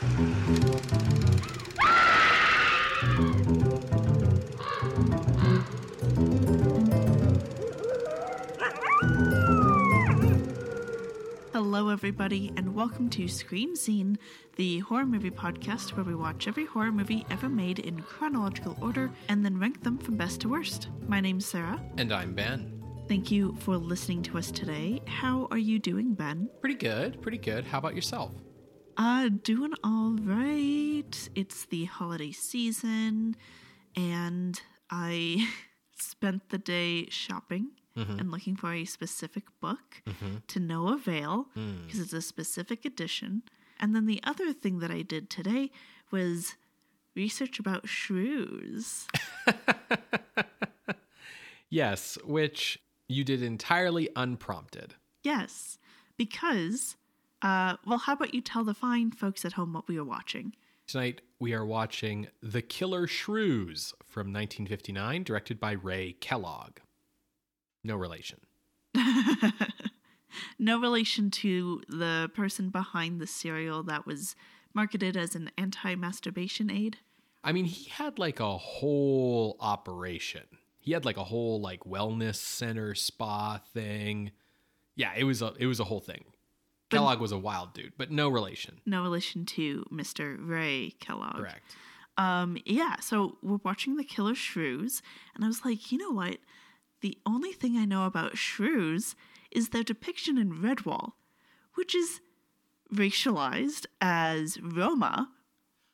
Hello, everybody, and welcome to Scream Scene, the horror movie podcast where we watch every horror movie ever made in chronological order and then rank them from best to worst. My name's Sarah. And I'm Ben. Thank you for listening to us today. How are you doing, Ben? Pretty good, pretty good. How about yourself? Uh, doing all right. It's the holiday season, and I spent the day shopping and looking for a specific book to no avail because it's a specific edition. And then the other thing that I did today was research about shrews. Yes, which you did entirely unprompted. yes, because, uh, well, how about you tell the fine folks at home what we were watching? Tonight we are watching The Killer Shrews from 1959, directed by Ray Kellogg. No relation. no relation to the person behind the cereal that was marketed as an anti masturbation aid. I mean, he had like a whole operation. He had like a whole like wellness center spa thing. Yeah, it was a it was a whole thing. Kellogg was a wild dude, but no relation. No relation to Mr. Ray Kellogg. Correct. Um, yeah, so we're watching The Killer Shrews, and I was like, you know what? The only thing I know about shrews is their depiction in Redwall, which is racialized as Roma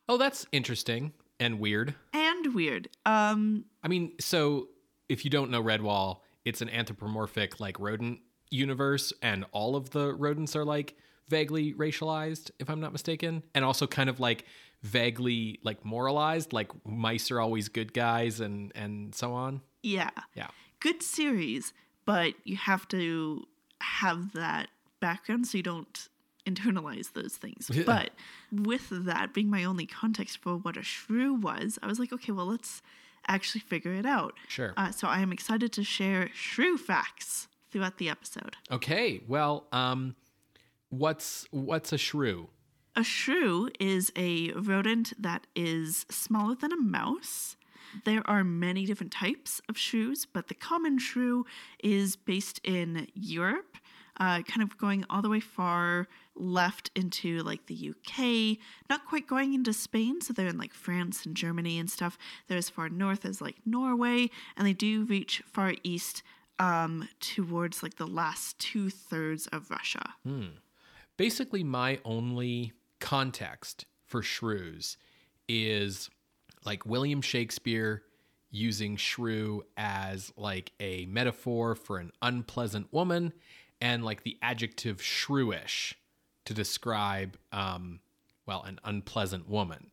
Oh, that's interesting and weird. and weird. Um, I mean, so if you don't know Redwall, it's an anthropomorphic like rodent universe, and all of the rodents are like vaguely racialized, if I'm not mistaken, and also kind of like vaguely like moralized, like mice are always good guys and and so on. yeah. Yeah. good series, but you have to have that background so you don't internalize those things. Yeah. But with that being my only context for what a shrew was, I was like, okay, well, let's actually figure it out. Sure. Uh, so I am excited to share shrew facts throughout the episode. Okay. Well, um, what's what's a shrew? A shrew is a rodent that is smaller than a mouse. There are many different types of shrews, but the common shrew is based in Europe, uh, kind of going all the way far left into like the UK, not quite going into Spain. So they're in like France and Germany and stuff. They're as far north as like Norway, and they do reach far east um, towards like the last two thirds of Russia. basically my only context for shrews is like William Shakespeare using shrew as like a metaphor for an unpleasant woman and like the adjective shrewish to describe um well an unpleasant woman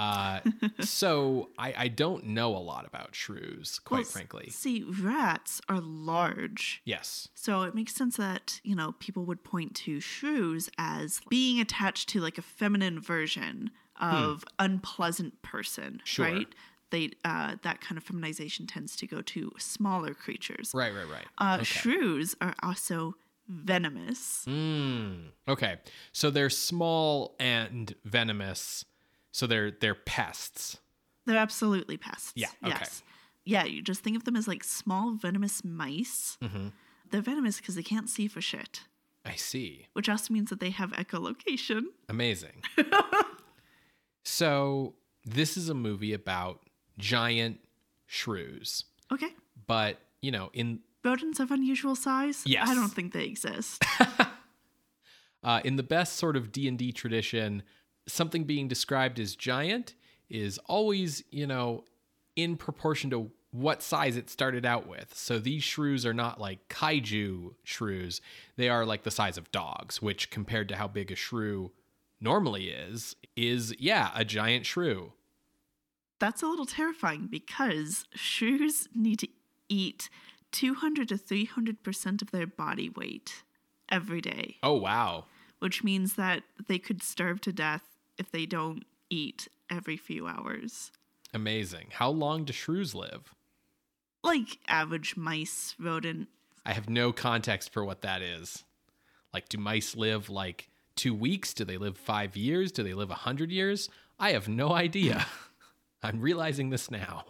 uh so i i don't know a lot about shrews quite Well, frankly See, rats are large. yes So it makes sense that, you know, people would point to shrews as being attached to like a feminine version of unpleasant person, Sure. right? They uh, that kind of feminization tends to go to smaller creatures. right right right Uh, Shrews are also venomous. Mm, okay. So they're small and venomous. So they're they're pests. They're absolutely pests. Yeah, okay. Yes. Yeah, you just think of them as like small venomous mice. Mm-hmm. They're venomous because they can't see for shit, I see. which also means that they have echolocation. Amazing. so this is a movie about giant shrews, Okay. but you know, in rodents of unusual size Yes. i don't think they exist uh, in the best sort of D and D tradition, something being described as giant is always you know in proportion to what size it started out with. So these shrews are not like kaiju shrews; they are like the size of dogs, which compared to how big a shrew normally is, is yeah a giant shrew. that's a little terrifying because shrews need to eat 200 to 300% of their body weight every day Oh wow, which means that they could starve to death if they don't eat every few hours amazing! How long do shrews live? like average mice rodent I have no context for what that is. Like, do mice live like two weeks? Do they live five years? Do they live a hundred years? I have no idea. I'm realizing this now.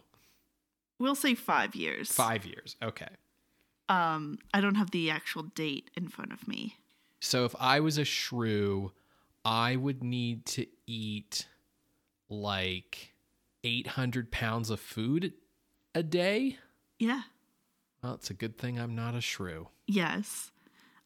We'll say five years. Five years. Okay. Um, I don't have the actual date in front of me. So if I was a shrew, I would need to eat like 800 pounds of food a day. Yeah. Well, it's a good thing I'm not a shrew. Yes.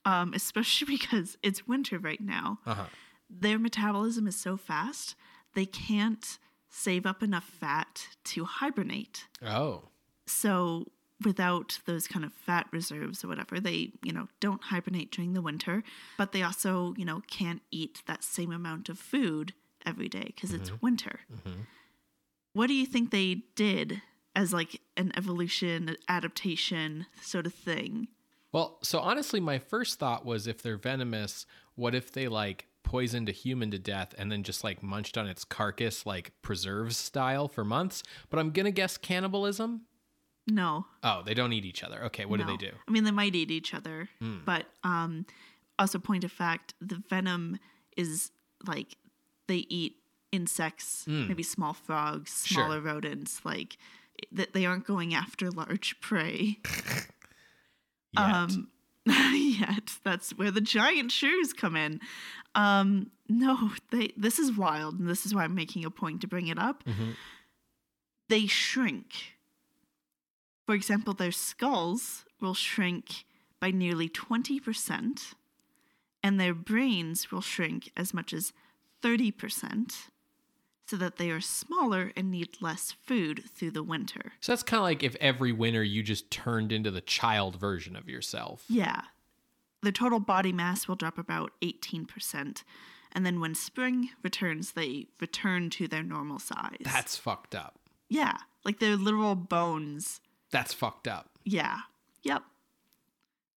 Um, especially because it's winter right now. Uh huh. Their metabolism is so fast, they can't save up enough fat to hibernate. Oh. So without those kind of fat reserves or whatever, they, you know, don't hibernate during the winter, but they also, you know, can't eat that same amount of food every day because it's mm-hmm. winter. Mm-hmm. What do you think they did as like an evolution adaptation sort of thing? Well, so honestly, my first thought was if they're venomous, what if they like poisoned a human to death and then just like munched on its carcass like preserves style for months? But I'm gonna guess cannibalism. No. Oh, they don't eat each other. Okay, what do they do? I mean, they might eat each other, but um, also point of fact, the venom is like they eat insects, maybe small frogs, Sure. smaller rodents. Like that, they aren't going after large prey. Yet. Um, yet that's where the giant shrews come in. Um, no, they. This is wild, and this is why I'm making a point to bring it up. Mhm. They shrink. For example, their skulls will shrink by nearly twenty percent, and their brains will shrink as much as thirty percent, so that they are smaller and need less food through the winter. So that's kind of like if every winter you just turned into the child version of yourself. Yeah. The total body mass will drop about 18%. And then when spring returns, they return to their normal size. That's fucked up. yeah. Like their literal bones. That's fucked up. Yeah. Yep.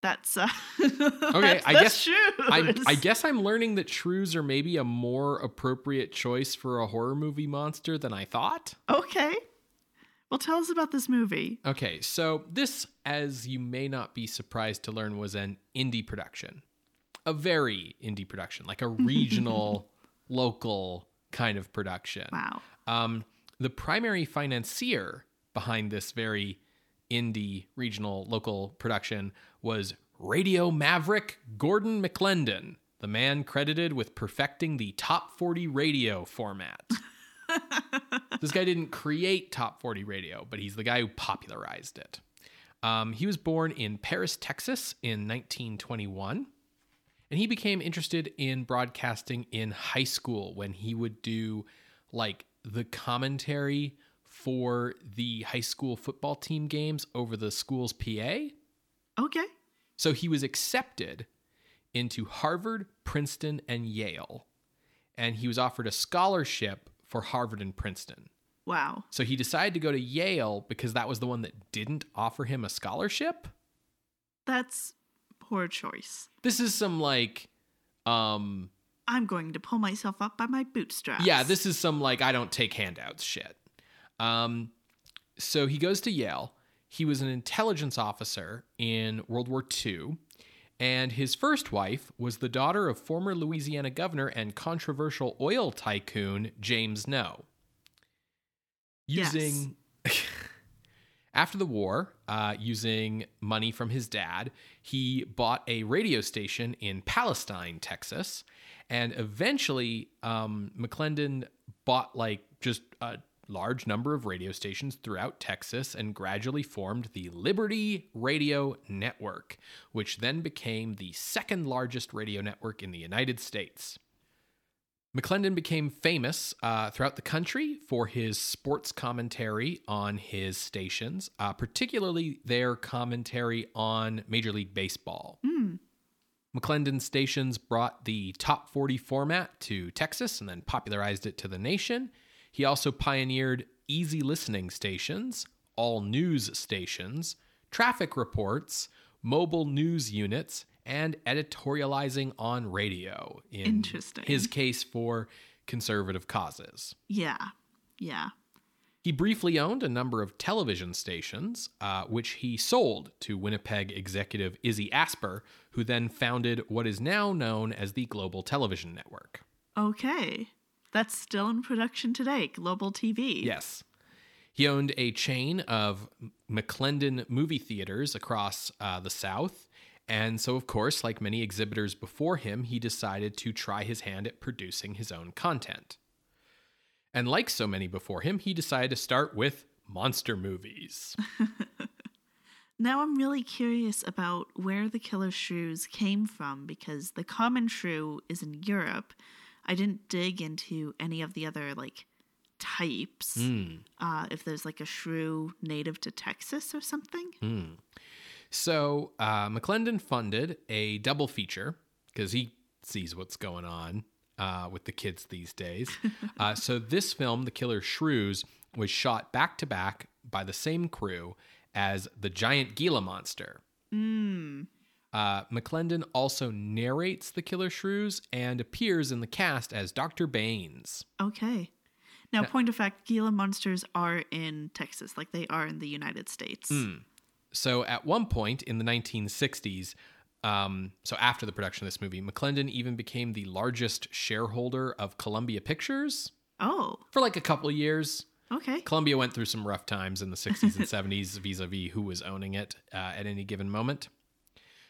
That's uh Okay, that's I guess I, I guess I'm learning that shrews are maybe a more appropriate choice for a horror movie monster than I thought. Okay. Well, tell us about this movie. Okay, so this, as you may not be surprised to learn, was an indie production. A very indie production, like a regional, local kind of production. Wow. Um, the primary financier behind this very indie, regional, local production was Radio Maverick Gordon McLendon, the man credited with perfecting the top 40 radio format. this guy didn't create top 40 radio, but he's the guy who popularized it. Um, he was born in Paris, Texas in 1921. And he became interested in broadcasting in high school when he would do like the commentary for the high school football team games over the school's PA. Okay. So he was accepted into Harvard, Princeton, and Yale. And he was offered a scholarship for Harvard and Princeton. Wow. So he decided to go to Yale because that was the one that didn't offer him a scholarship. That's poor choice. This is some like um I'm going to pull myself up by my bootstraps. yeah, this is some like I don't take handouts shit. Um so he goes to Yale. He was an intelligence officer in World War II. And his first wife was the daughter of former Louisiana governor and controversial oil tycoon James Noe. Yes. Using after the war, uh, using money from his dad, he bought a radio station in Palestine, Texas, and eventually, um, McLendon bought like just a large number of radio stations throughout Texas and gradually formed the Liberty Radio Network, which then became the second largest radio network in the United States. McLendon became famous uh, throughout the country for his sports commentary on his stations, uh, particularly their commentary on Major League Baseball. McLendon's stations brought the top 40 format to Texas and then popularized it to the nation. He also pioneered easy listening stations, all news stations, traffic reports, mobile news units, and editorializing on radio in Interesting. his case for conservative causes. Yeah. Yeah. He briefly owned a number of television stations, uh, which he sold to Winnipeg executive Izzy Asper, who then founded what is now known as the Global Television Network. Okay. That's still in production today, Global TV. Yes. He owned a chain of McLendon movie theaters across uh, the South. And so, of course, like many exhibitors before him, he decided to try his hand at producing his own content. And like so many before him, he decided to start with monster movies. Now I'm really curious about where the killer shrews came from because the common shrew is in Europe. I didn't dig into any of the other like types. Hmm. Uh, if there's like a shrew native to Texas or something. Hmm. So uh, McLendon funded a double feature because he sees what's going on uh, with the kids these days. uh, so this film, The Killer Shrews, was shot back to back by the same crew as The Giant Gila Monster. Uh, McLendon also narrates The Killer Shrews and appears in the cast as Dr. Baines. Okay. Now, point of fact, Gila monsters are in Texas, like they are in the United States. So at one point in the 1960s, um, so after the production of this movie, McLendon even became the largest shareholder of Columbia Pictures Oh, for like a couple of years. okay. Columbia went through some rough times in the 60s and 70s vis a vis who was owning it uh, at any given moment.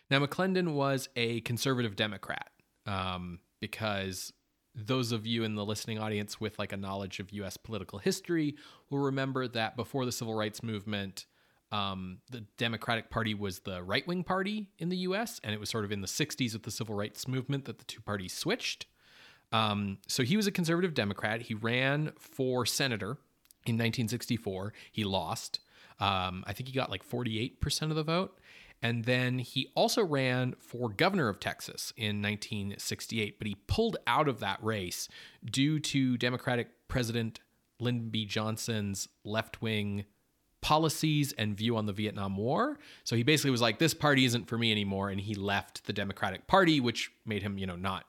Now, McLendon was a conservative Democrat um, because those of you in the listening audience with like a knowledge of U.S. political history will remember that before the Civil Rights Movement, um, the Democratic Party was the right wing party in the U.S., and it was sort of in the 60s with the Civil Rights Movement that the two parties switched. Um, so he was a conservative Democrat. He ran for senator in 1964. He lost. Um, I think he got like 48% of the vote. And then he also ran for governor of Texas in 1968, but he pulled out of that race due to Democratic President Lyndon B. Johnson's left wing policies and view on the Vietnam War. So he basically was like, this party isn't for me anymore. And he left the Democratic Party, which made him, you know, not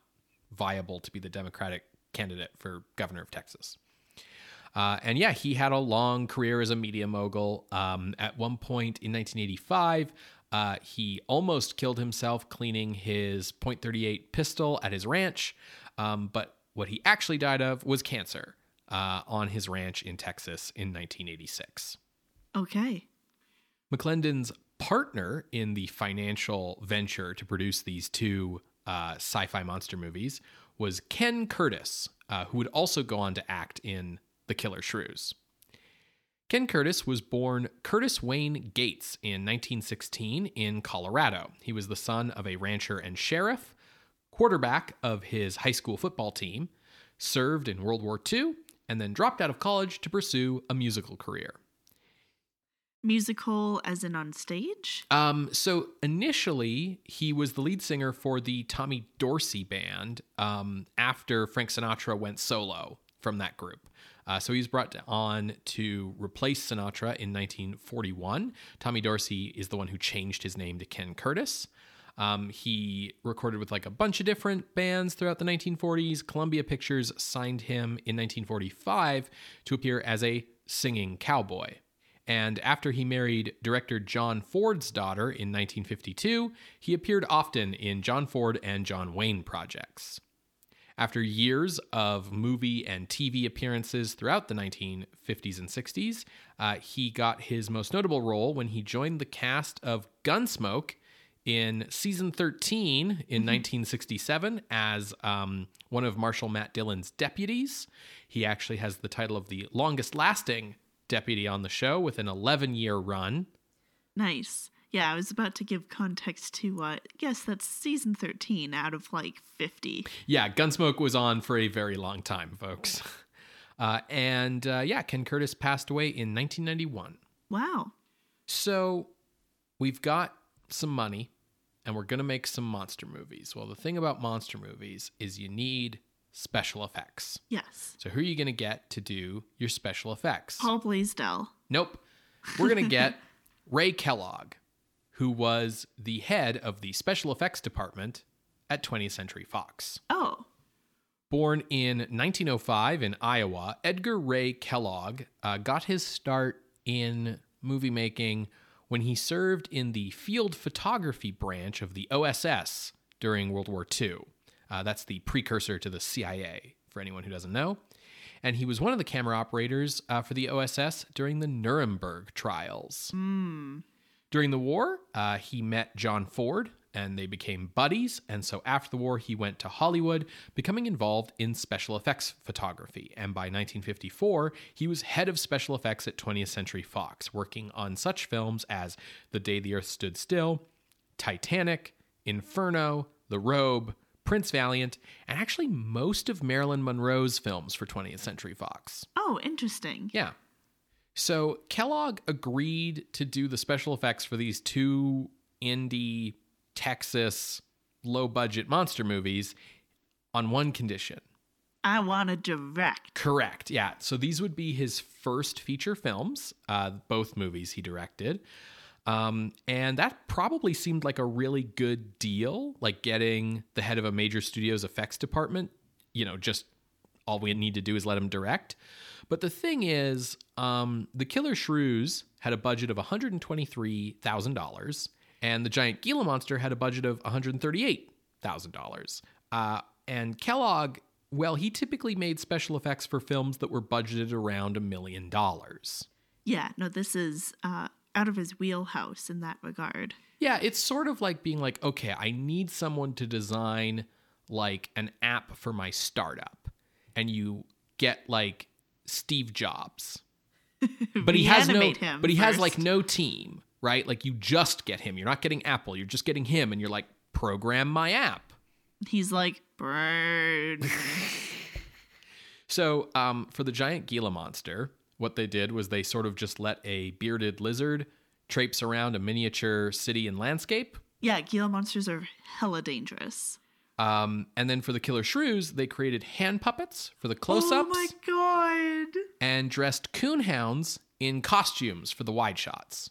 viable to be the Democratic candidate for governor of Texas. Uh, and yeah, he had a long career as a media mogul. Um, at one point in 1985, uh, he almost killed himself cleaning his .38 pistol at his ranch. Um, but what he actually died of was cancer uh, on his ranch in Texas in 1986. Okay. McLendon's partner in the financial venture to produce these two uh, sci fi monster movies was Ken Curtis, uh, who would also go on to act in The Killer Shrews. Ken Curtis was born Curtis Wayne Gates in 1916 in Colorado. He was the son of a rancher and sheriff, quarterback of his high school football team, served in World War II, and then dropped out of college to pursue a musical career. Musical as in on stage? Um, so initially, he was the lead singer for the Tommy Dorsey band um, after Frank Sinatra went solo from that group. Uh, so he was brought on to replace Sinatra in 1941. Tommy Dorsey is the one who changed his name to Ken Curtis. Um, he recorded with like a bunch of different bands throughout the 1940s. Columbia Pictures signed him in 1945 to appear as a singing cowboy. And after he married director John Ford's daughter in 1952, he appeared often in John Ford and John Wayne projects. After years of movie and TV appearances throughout the 1950s and 60s, uh, he got his most notable role when he joined the cast of Gunsmoke in season 13 in 1967 as um, one of Marshal Matt Dillon's deputies. He actually has the title of the longest lasting deputy on the show with an 11 year run. Nice. Yeah, I was about to give context to, uh, yes, that's season 13 out of like 50. Yeah, Gunsmoke was on for a very long time, folks. Uh, and uh, yeah, Ken Curtis passed away in 1991. Wow. So we've got some money and we're going to make some monster movies. Well, the thing about monster movies is you need special effects. Yes. So who are you going to get to do your special effects? Paul Blaisdell. Nope. We're going to get Ray Kellogg, who was the head of the special effects department at 20th Century Fox. Oh, Born in 1905 in Iowa, Edgar Ray Kellogg uh, got his start in movie making when he served in the field photography branch of the OSS during World War II. Uh, that's the precursor to the CIA, for anyone who doesn't know. And he was one of the camera operators uh, for the OSS during the Nuremberg trials. During the war, uh, he met John Ford and they became buddies. And so after the war, he went to Hollywood, becoming involved in special effects photography. And by 1954, he was head of special effects at 20th Century Fox, working on such films as The Day the Earth Stood Still, Titanic, Inferno, The Robe, Prince Valiant, and actually most of Marilyn Monroe's films for 20th Century Fox. Oh, interesting. Yeah. So Kellogg agreed to do the special effects for these two indie Texas low budget monster movies on one condition. I want to direct. Correct. Yeah. So these would be his first feature films, uh, both movies he directed. Um, and that probably seemed like a really good deal, like getting the head of a major studio's effects department, you know, just all we need to do is let him direct. But the thing is, um, the Killer Shrews had a budget of $123,000, and the Giant Gila Monster had a budget of $138,000. Uh, and Kellogg, well, he typically made special effects for films that were budgeted around a million dollars. Yeah, no, this is uh, out of his wheelhouse in that regard. Yeah, it's sort of like being like, okay, I need someone to design like an app for my startup. And you get like Steve Jobs. But he has no but he has like no team, right? Like you just get him. You're not getting Apple, you're just getting him and you're like program my app. He's like, bird. So, um, for the giant Gila monster, what they did was they sort of just let a bearded lizard traipse around a miniature city and landscape. yeah, Gila monsters are hella dangerous. Um, and then for the killer shrews, they created hand puppets for the close Oh ups my god. and dressed coonhounds in costumes for the wide shots.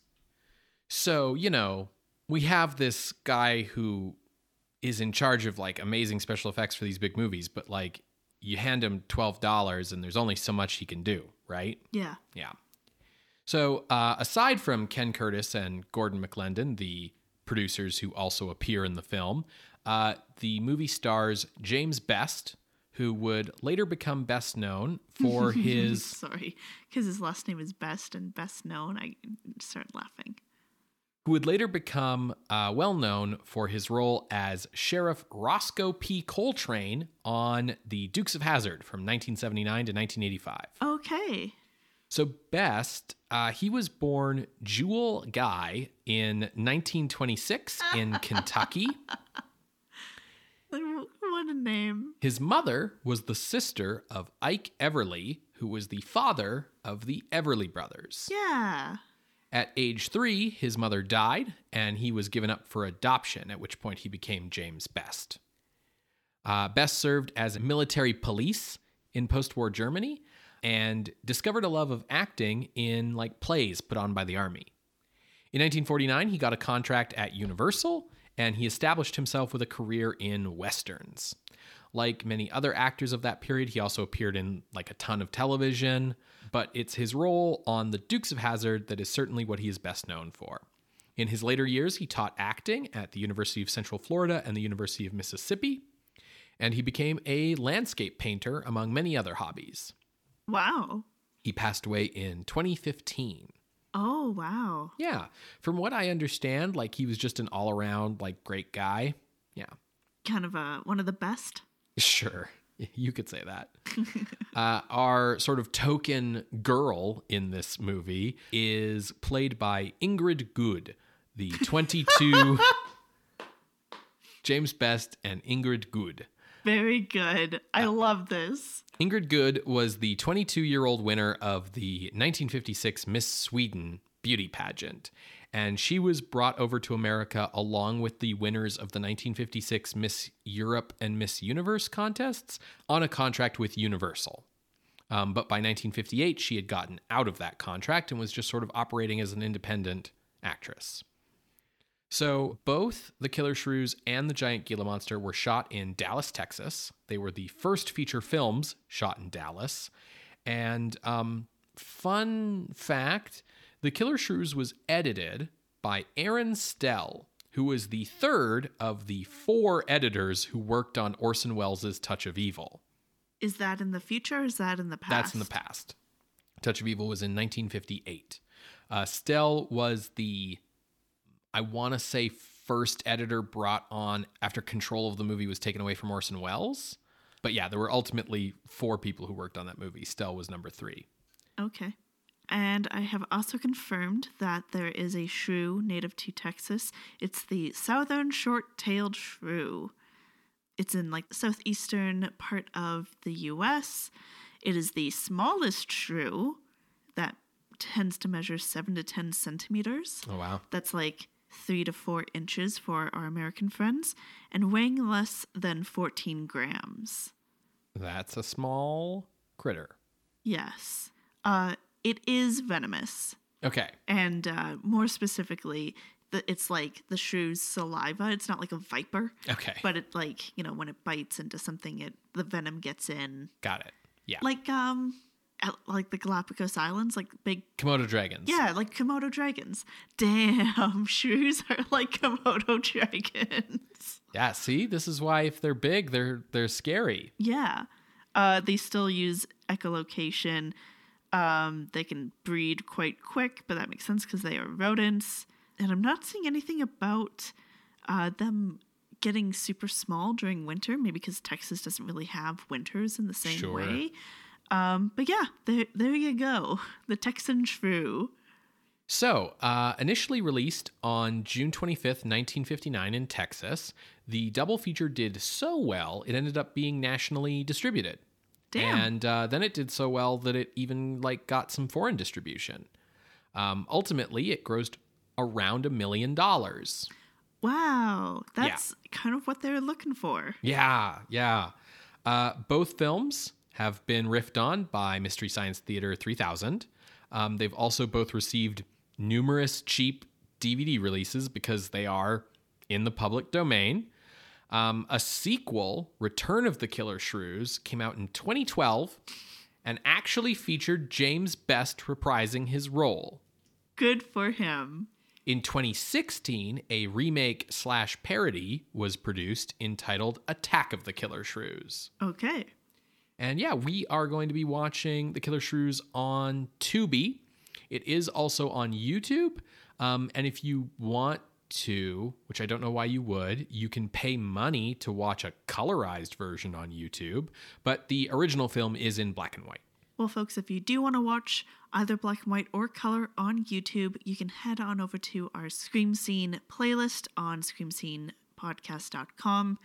So, you know, we have this guy who is in charge of like amazing special effects for these big movies, but like you hand him $12 and there's only so much he can do, right? Yeah. Yeah. So, uh, aside from Ken Curtis and Gordon McLendon, the producers who also appear in the film, uh, the movie stars James Best, who would later become best known for his. Sorry, because his last name is Best and best known. I start laughing. who would later become uh, well known for his role as Sheriff Roscoe P. Coltrane on The Dukes of Hazzard from 1979 to 1985. Okay. So, Best, uh, he was born Jewel Guy in 1926 in Kentucky. What a name. His mother was the sister of Ike Everly, who was the father of the Everly brothers. Yeah. At age three, his mother died, and he was given up for adoption, at which point he became James Best. Uh, Best served as military police in post war Germany and discovered a love of acting in like plays put on by the army. In 1949, he got a contract at Universal and he established himself with a career in westerns. Like many other actors of that period, he also appeared in like a ton of television, but it's his role on The Dukes of Hazzard that is certainly what he is best known for. In his later years, he taught acting at the University of Central Florida and the University of Mississippi, and he became a landscape painter among many other hobbies. Wow. He passed away in 2015. Oh, wow. Yeah, from what I understand, like he was just an all-around like great guy. Yeah. Kind of a one of the best. Sure, you could say that. uh, our sort of token girl in this movie is played by Ingrid Goude, the 22 James Best and Ingrid Goude. Very good. I love this. Ingrid Goude was the 22 year old winner of the 1956 Miss Sweden beauty pageant. And she was brought over to America along with the winners of the 1956 Miss Europe and Miss Universe contests on a contract with Universal. Um, but by 1958, she had gotten out of that contract and was just sort of operating as an independent actress. So both the Killer Shrews and the Giant Gila Monster were shot in Dallas, Texas. They were the first feature films shot in Dallas. And um, fun fact The Killer Shrews was edited by Aaron Stell, who was the third of the four editors who worked on Orson Welles' Touch of Evil. Is that in the future or is that in the past? That's in the past. Touch of Evil was in 1958. Uh, Stell was the, I want to say, first editor brought on after control of the movie was taken away from Orson Welles. But yeah, there were ultimately four people who worked on that movie. Stell was number three. Okay. And I have also confirmed that there is a shrew native to Texas. It's the southern short tailed shrew. It's in like the southeastern part of the US. It is the smallest shrew that tends to measure 7 to 10 centimeters. Oh, wow. That's like 3 to 4 inches for our American friends, and weighing less than 14 grams. That's a small critter. Yes. Uh, it is venomous. Okay. And uh, more specifically, the, it's like the shrew's saliva. It's not like a viper, Okay. but it like you know when it bites into something, it the venom gets in. Got it. Yeah. Like um, at, like the Galapagos Islands, like big Komodo dragons. yeah, like Komodo dragons. Damn, shrews are like Komodo dragons. Yeah. See, this is why if they're big, they're they're scary. Yeah. Uh, they still use echolocation. Um, they can breed quite quick, but that makes sense because they are rodents. And I'm not seeing anything about uh, them getting super small during winter, maybe because Texas doesn't really have winters in the same Sure. way. Um, but yeah, there, there you go. The Texan shrew. So, uh, initially released on June 25th, 1959, in Texas, the double feature did so well it ended up being nationally distributed. Damn. And uh, then it did so well that it even like got some foreign distribution. Um, ultimately, it grossed around a million dollars. Wow, that's kind of what they're looking for. Yeah, yeah. Uh, both films have been riffed on by Mystery Science Theater 3000. Um, they've also both received numerous cheap DVD releases because they are in the public domain. Um, a sequel, Return of the Killer Shrews, came out in 2012 and actually featured James Best reprising his role. Good for him. In 2016, a remake slash parody was produced entitled Attack of the Killer Shrews. Okay. And yeah, we are going to be watching The Killer Shrews on Tubi. It is also on YouTube. Um, and if you want to, which I don't know why you would, you can pay money to watch a colorized version on YouTube. But the original film is in black and white. Well, folks, if you do want to watch either black and white or color on YouTube, you can head on over to our Scream Scene playlist on screamscenepodcast.com.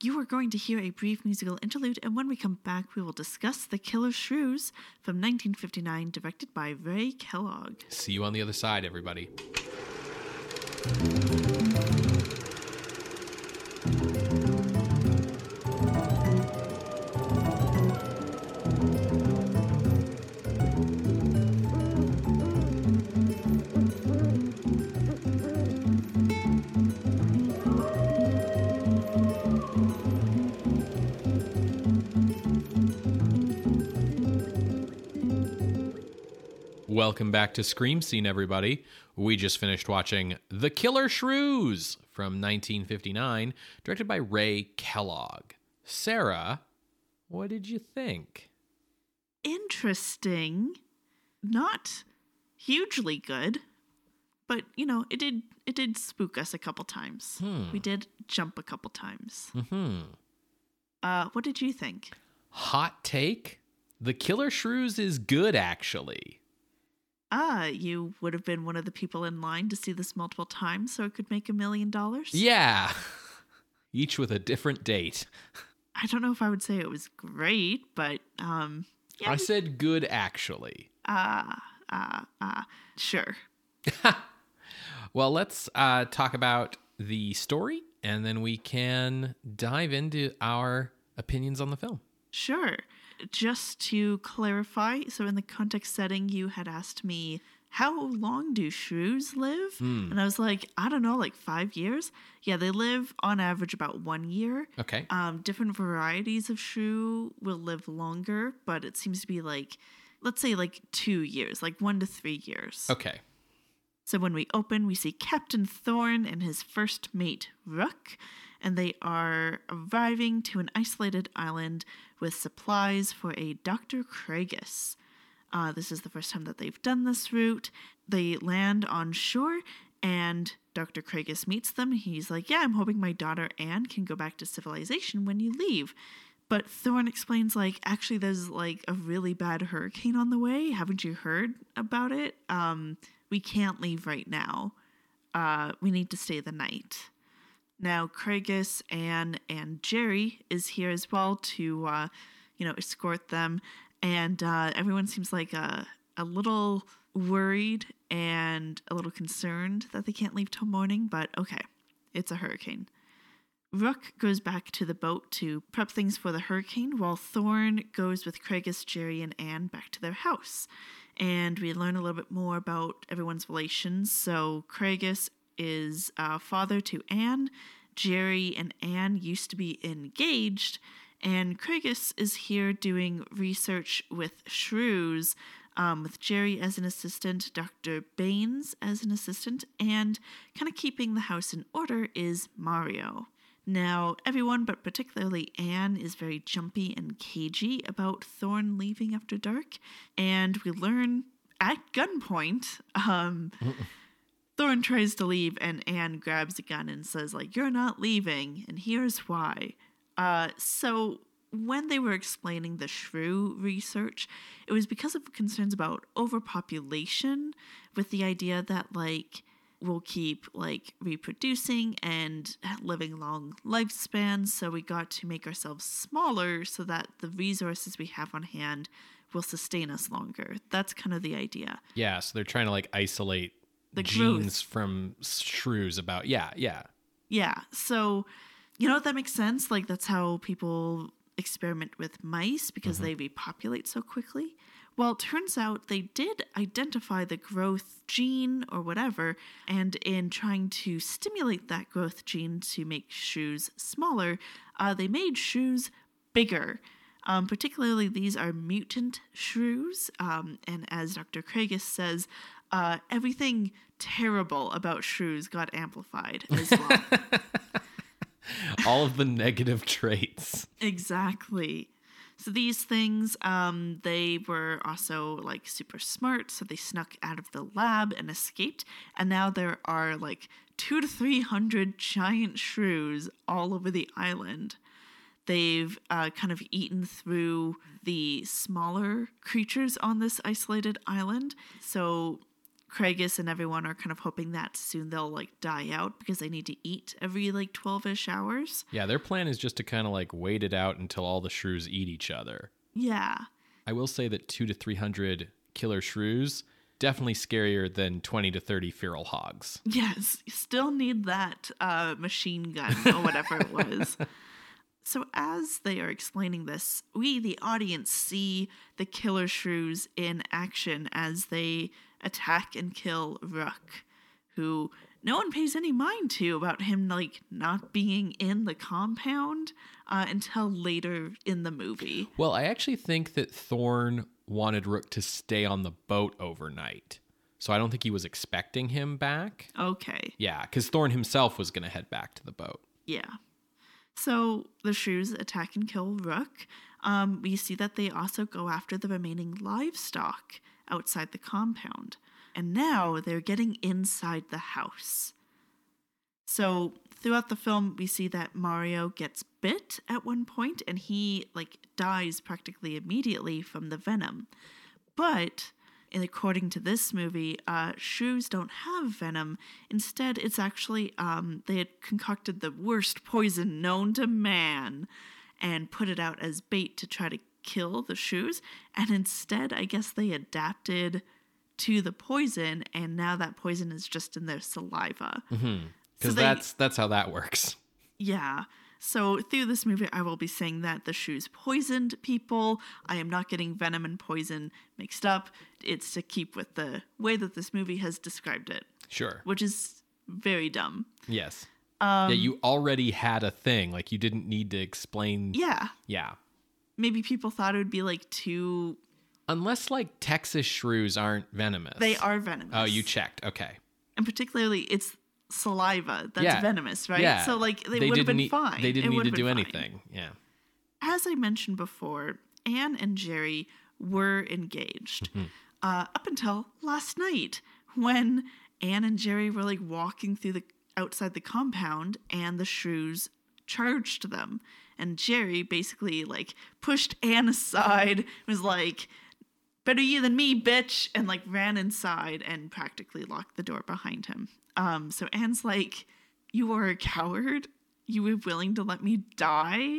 You are going to hear a brief musical interlude, and when we come back, we will discuss The Killer Shrews from 1959, directed by Ray Kellogg. See you on the other side, everybody. Welcome back to Scream Scene, everybody. We just finished watching The Killer Shrews from 1959, directed by Ray Kellogg. Sarah, what did you think? Interesting. Not hugely good, but you know, it did it did spook us a couple times. We did jump a couple times. Hmm. Uh, what did you think? Hot take? The Killer Shrews is good, actually. Ah, you would have been one of the people in line to see this multiple times so it could make a million dollars? Yeah. Each with a different date. I don't know if I would say it was great, but um yeah, I said good, actually. ah ah ah sure. Well, let's uh, talk about the story and then we can dive into our opinions on the film. Sure. Just to clarify, so in the context setting, you had asked me how long do shrews live? And I was like, I don't know, like five years. Yeah, they live on average about one year. Okay. Um, different varieties of shrew will live longer, but it seems to be like, let's say like two years, like one to three years. Okay. So when we open, we see Captain Thorn and his first mate, Rook, and they are arriving to an isolated island with supplies for a Dr. Cragis. Uh, this is the first time that they've done this route. They land on shore, and Dr. Cragis meets them. He's like, Yeah, I'm hoping my daughter Anne can go back to civilization when you leave. But Thorn explains, like, actually, there's like a really bad hurricane on the way. Haven't you heard about it? Um, we can't leave right now. Uh, we need to stay the night. Now, Cragis, Anne, and Jerry is here as well to, uh, you know, escort them. And uh, everyone seems like a, a little worried and a little concerned that they can't leave till morning, but okay, it's a hurricane. Rook goes back to the boat to prep things for the hurricane, while Thorn goes with Cragis, Jerry, and Anne back to their house. And we learn a little bit more about everyone's relations. So, Cragis is uh, father to Anne. Jerry and Anne used to be engaged. And Cragis is here doing research with shrews, um, with Jerry as an assistant, Dr. Baines as an assistant, and kind of keeping the house in order is Mario. Now, everyone, but particularly Anne, is very jumpy and cagey about Thorn leaving after dark, and we learn at gunpoint. Um, Thorn tries to leave, and Anne grabs a gun and says, "Like you're not leaving, and here's why." Uh, so when they were explaining the shrew research, it was because of concerns about overpopulation, with the idea that like we'll keep like reproducing and living long lifespans. So we got to make ourselves smaller so that the resources we have on hand will sustain us longer. That's kind of the idea. Yeah. So they're trying to like isolate The genes from shrews about. Yeah. Yeah. Yeah. So, you know, that makes sense. Like, that's how people experiment with mice because they repopulate so quickly. Well, it turns out they did identify the growth gene or whatever, and in trying to stimulate that growth gene to make shrews smaller, uh, they made shrews bigger. Um, particularly, these are mutant shrews, um, and as Dr. Cragis says, uh, everything terrible about shrews got amplified as well. All of the negative traits. Exactly. So these things, um, they were also like super smart. So they snuck out of the lab and escaped. And now there are like two to three hundred giant shrews all over the island. They've uh, kind of eaten through the smaller creatures on this isolated island. So Cragis and everyone are kind of hoping that soon they'll like die out because they need to eat every like 12 ish hours. Yeah. Their plan is just to kind of like wait it out until all the shrews eat each other. Yeah. I will say that two to 300 killer shrews, definitely scarier than 20 to 30 feral hogs. Yes, still need that uh, machine gun or whatever it was. So, as they are explaining this, we, the audience, see the killer shrews in action as they attack and kill Rook, who no one pays any mind to about him, like, not being in the compound uh, until later in the movie. Well, I actually think that Thorn wanted Rook to stay on the boat overnight. So I don't think he was expecting him back. Okay. Yeah, because Thorn himself was going to head back to the boat. Yeah. So the shrews attack and kill Rook. Um, we see that they also go after the remaining livestock outside the compound. And now they're getting inside the house. So throughout the film, we see that Mario gets bit at one point and he like dies practically immediately from the venom. But and according to this movie, uh, shrews don't have venom. Instead, it's actually um, they had concocted the worst poison known to man and put it out as bait to try to kill the shrews. And instead, I guess they adapted to the poison, and now that poison is just in their saliva. Because So that's that's how that works. Yeah. So through this movie, I will be saying that the shrews poisoned people. I am not getting venom and poison mixed up. It's to keep with the way that this movie has described it, Sure. which is very dumb. Yes. Um, yeah, you already had a thing. Like you didn't need to explain. Yeah, Yeah. maybe people thought it would be like too. Unless like Texas shrews aren't venomous. They are venomous. Oh, you checked. Okay. and particularly it's saliva that's Yeah. venomous, right? Yeah. So like they, They would have been need, fine. They It didn't need to do fine. anything. Yeah. as I mentioned before, Anne and Jerry were engaged uh, up until last night when Anne and Jerry were like walking through the outside the compound and the shrews charged them. And Jerry basically like pushed Anne aside, was like, better you than me, bitch, and like ran inside and practically locked the door behind him. Um, so Anne's like, You are a coward. You were willing to let me die.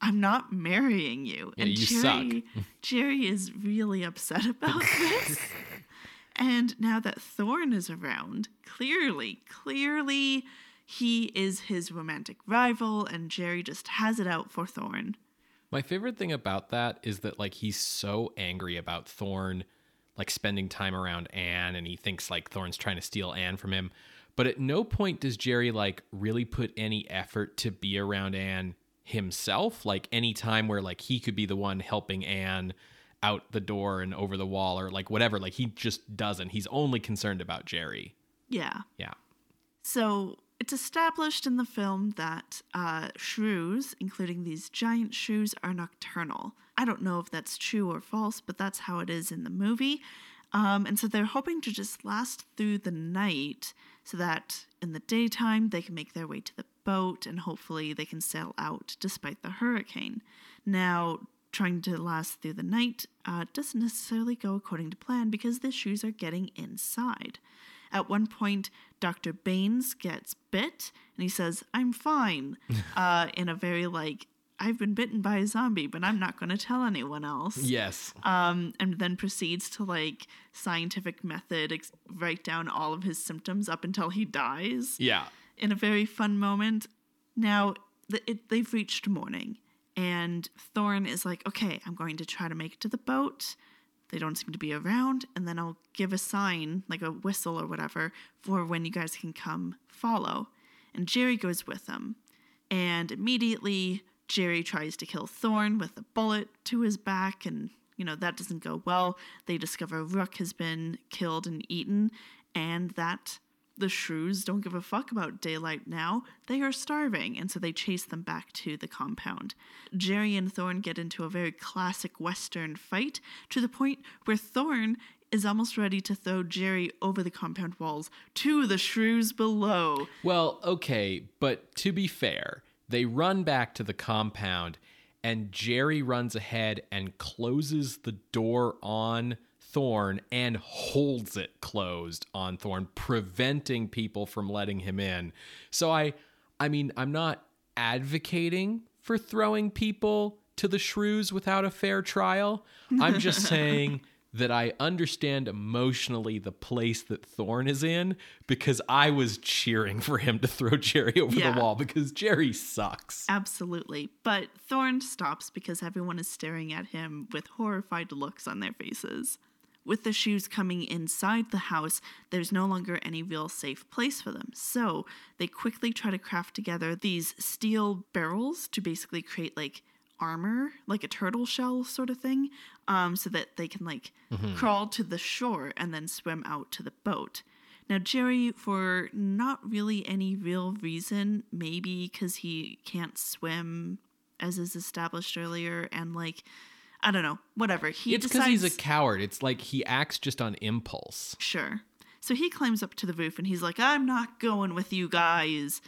I'm not marrying you. Yeah, you suck. Jerry is really upset about this. and now that Thorn is around, clearly, clearly he is his romantic rival, and Jerry just has it out for Thorn. My favorite thing about that is that like he's so angry about Thorn like spending time around Anne and he thinks like Thorn's trying to steal Anne from him. But at no point does Jerry like really put any effort to be around Anne himself. Like any time where like he could be the one helping Anne out the door and over the wall or like whatever. Like he just doesn't. He's only concerned about Jerry. Yeah. Yeah. So it's established in the film that uh, shrews, including these giant shrews, are nocturnal. I don't know if that's true or false, but that's how it is in the movie. Um, and so they're hoping to just last through the night so that in the daytime they can make their way to the boat and hopefully they can sail out despite the hurricane. Now, trying to last through the night uh, doesn't necessarily go according to plan because the shrews are getting inside. At one point, Dr. Baines gets bit and he says, I'm fine, uh, in a very like, I've been bitten by a zombie, but I'm not going to tell anyone else. Yes. Um, and then proceeds to like scientific method ex- write down all of his symptoms up until he dies Yeah. in a very fun moment. Now, the, it, they've reached morning, and Thorn is like, okay, I'm going to try to make it to the boat. They don't seem to be around, and then I'll give a sign, like a whistle or whatever, for when you guys can come follow. And Jerry goes with them. And immediately, Jerry tries to kill Thorn with a bullet to his back, and you know, that doesn't go well. They discover Rook has been killed and eaten, and that the shrews don't give a fuck about daylight now. They are starving, and so they chase them back to the compound. Jerry and Thorn get into a very classic Western fight to the point where Thorn is almost ready to throw Jerry over the compound walls to the shrews below. Well, okay, but to be fair, they run back to the compound and Jerry runs ahead and closes the door on Thorn and holds it closed on Thorn, preventing people from letting him in. So I I mean, I'm not advocating for throwing people to the shrews without a fair trial. I'm just saying that I understand emotionally the place that Thorn is in because I was cheering for him to throw Jerry over Yeah. the wall because Jerry sucks. Absolutely. But Thorn stops because everyone is staring at him with horrified looks on their faces. With the shrews coming inside the house, there's no longer any real safe place for them. So they quickly try to craft together these steel barrels to basically create like armor, like a turtle shell sort of thing, um, so that they can like crawl to the shore and then swim out to the boat. Now, Jerry, for not really any real reason, maybe because he can't swim, as is established earlier, and like, I don't know, whatever. He It's because decides. he's a coward. It's like he acts just on impulse. Sure. So he climbs up to the roof and he's like, I'm not going with you guys.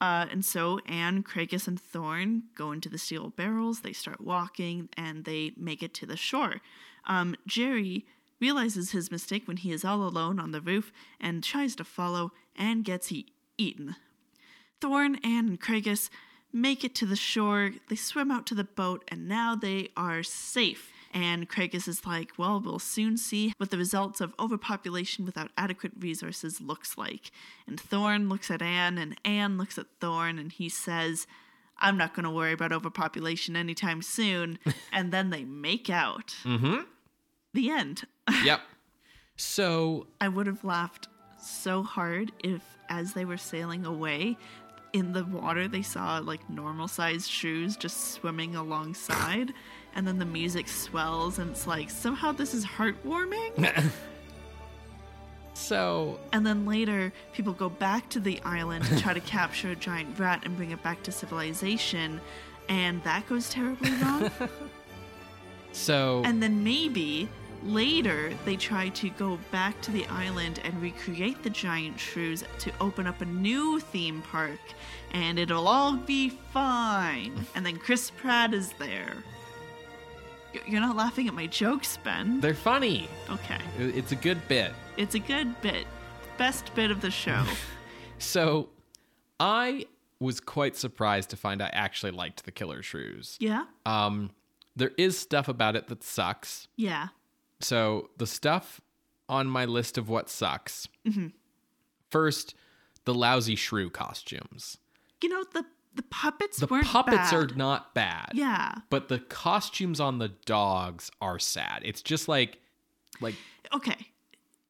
Uh, and so Anne, Cragis, and Thorn go into the steel barrels. They start walking and they make it to the shore. Um, Jerry realizes his mistake when he is all alone on the roof and tries to follow and gets e- eaten. Thorn, Anne, and Cragis make it to the shore. They swim out to the boat, and now they are safe. And Cragis is like, well, we'll soon see what the results of overpopulation without adequate resources looks like. And Thorn looks at Anne, and Anne looks at Thorn, and he says, I'm not going to worry about overpopulation anytime soon. and then they make out. Mm-hmm. The end. Yep. So I would have laughed so hard if, as they were sailing away, in the water they saw like normal sized shrews just swimming alongside, and then the music swells, and it's like somehow this is heartwarming. so and then later, people go back to the island to try to capture a giant rat and bring it back to civilization, and that goes terribly wrong. so And then maybe later they try to go back to the island and recreate the giant shrews to open up a new theme park and it'll all be fine. And then Chris Pratt is there. You're not laughing at my jokes, Ben. they're funny. Okay. It's a good bit. It's a good bit. Best bit of the show. So I was quite surprised to find I actually liked the Killer Shrews. Yeah? Um, there is stuff about it that sucks. Yeah. So the stuff on my list of what sucks. Mm-hmm. First, the lousy shrew costumes. You know, the the puppets The puppets bad. are not bad. Yeah. But the costumes on the dogs are sad. It's just like like Okay.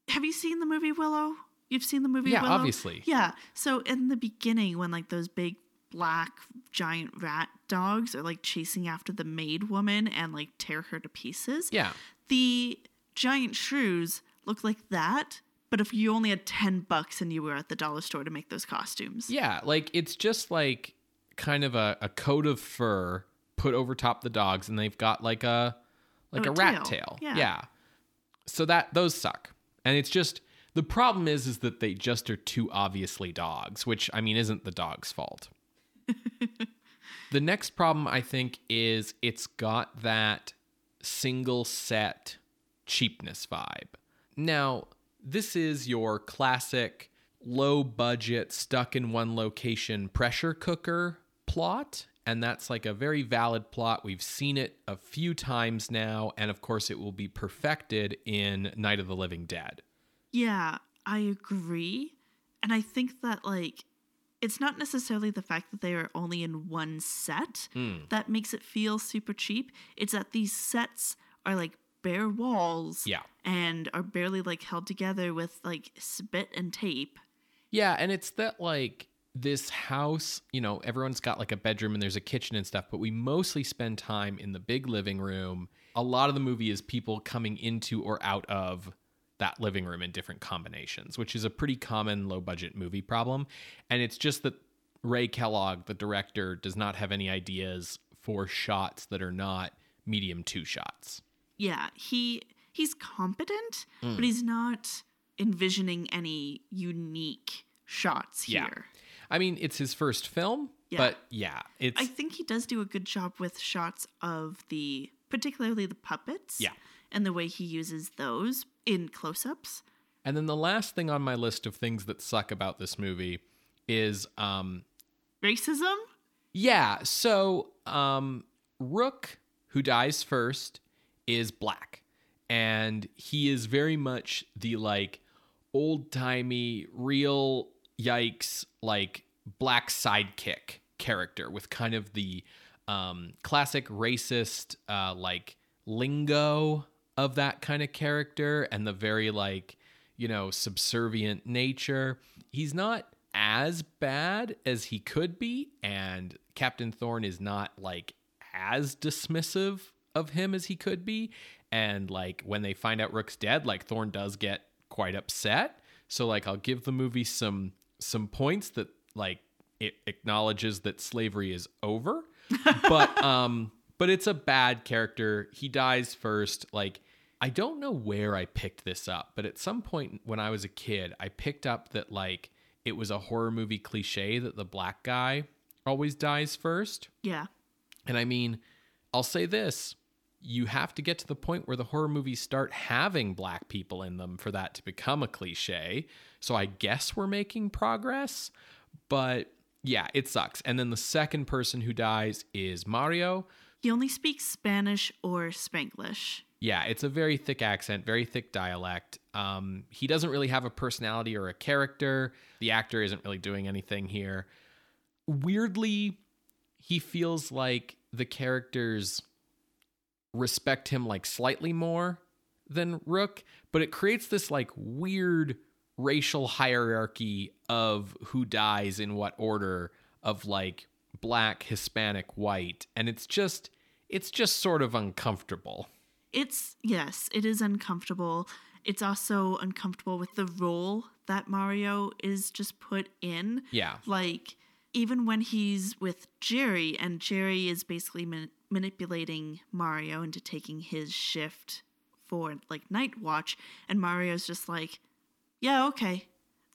Have you seen the movie Willow? You've seen the movie Yeah, Willow? obviously. Yeah. So in the beginning when like those big black giant rat dogs are like chasing after the maid woman and like tear her to pieces. yeah. The giant shrews look like that, but if you only had 10 bucks and you were at the dollar store to make those costumes. Yeah, like it's just like kind of a, a coat of fur put over top the dogs and they've got like a like Oh, a a rat tail. tail. Yeah. So that those suck. And it's just the problem is is that they just are too obviously dogs, which I mean isn't the dog's fault. the next problem I think is it's got that single set cheapness vibe. Now, this is your classic low budget, stuck in one location pressure cooker plot. And that's like a very valid plot. We've seen it a few times now. And of course, it will be perfected in Night of the Living Dead. Yeah, I agree. And I think that like it's not necessarily the fact that they are only in one set hmm. that makes it feel super cheap. It's that these sets are like bare walls Yeah. and are barely like held together with like spit and tape. Yeah, and it's that like this house, you know, everyone's got like a bedroom and there's a kitchen and stuff, but we mostly spend time in the big living room. A lot of the movie is people coming into or out of that living room in different combinations, which is a pretty common low budget movie problem. And it's just that Ray Kellogg, the director, does not have any ideas for shots that are not medium two shots. Yeah, he he's competent, Hmm. but he's not envisioning any unique shots Yeah. here. I mean, it's his first film, Yeah. but yeah, it's I think he does do a good job with shots of the, particularly the puppets. Yeah. And the way he uses those in close ups. And then the last thing on my list of things that suck about this movie is um Racism? yeah, so um Rook who dies first is black and he is very much the like old-timey real yikes like black sidekick character with kind of the um classic racist uh like lingo of that kind of character and the very like you know subservient nature. He's not as bad as he could be and captain Thorn is not like as dismissive of him as he could be. And like when they find out rook's dead like Thorn does get quite upset. So like i'll give the movie some some points that like it acknowledges that slavery is over. But um but it's a bad character. He dies first. Like i don't know where i picked this up but at some point when i was a kid i picked up that like it was a horror movie cliche that the black guy always dies first Yeah. and I mean, I'll say this you have to get to the point where the horror movies start having black people in them for that to become a cliche. So I guess we're making progress, but yeah, it sucks. And then the second person who dies is Mario. He only speaks Spanish or Spanglish. Yeah, it's a very thick accent, very thick dialect. Um, he doesn't really have a personality or a character. The actor isn't really doing anything here. Weirdly, he feels like the characters respect him like slightly more than Rook, but it creates this like weird racial hierarchy of who dies in what order of like black, Hispanic, white, and it's just it's just sort of uncomfortable. It's yes, it is uncomfortable. It's also uncomfortable with the role that Mario is just put in. Yeah. Like even when he's with Jerry and Jerry is basically man- manipulating Mario into taking his shift for like night watch and Mario's just like, "Yeah, okay."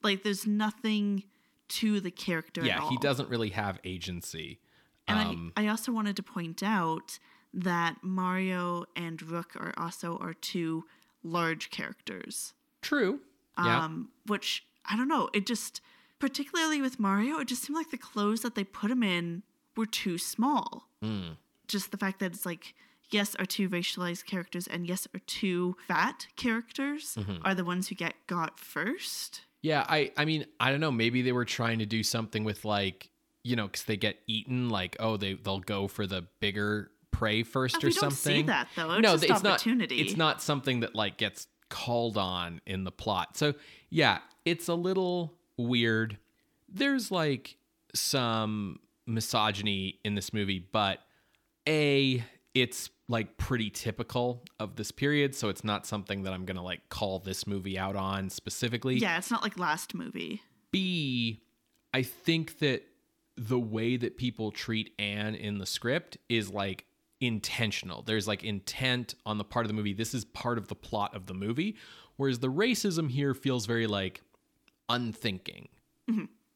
Like there's nothing to the character at Yeah, he doesn't really have agency. And Um, I, I also wanted to point out that Mario and Rook are also are two large characters. True. Yeah. Um, which I don't know. It just, particularly with Mario, it just seemed like the clothes that they put him in were too small. Mm. Just the fact that it's like, yes, our two racialized characters and yes, our two fat characters Mm-hmm. are the ones who get got first. Yeah, I I mean, I don't know, maybe they were trying to do something with like, you know, cuz they get eaten like, oh, they they'll go for the bigger prey first oh, we or don't something. see that though. It's no, just it's opportunity. not it's not something that like gets called on in the plot. So, yeah, it's a little weird. There's like some misogyny in this movie, but a it's like pretty typical of this period, so it's not something that I'm going to like call this movie out on specifically. Yeah, it's not like last movie. B, I think that the way that people treat Anne in the script is like intentional. There's like intent on the part of the movie. This is part of the plot of the movie. Whereas the racism here feels very like unthinking.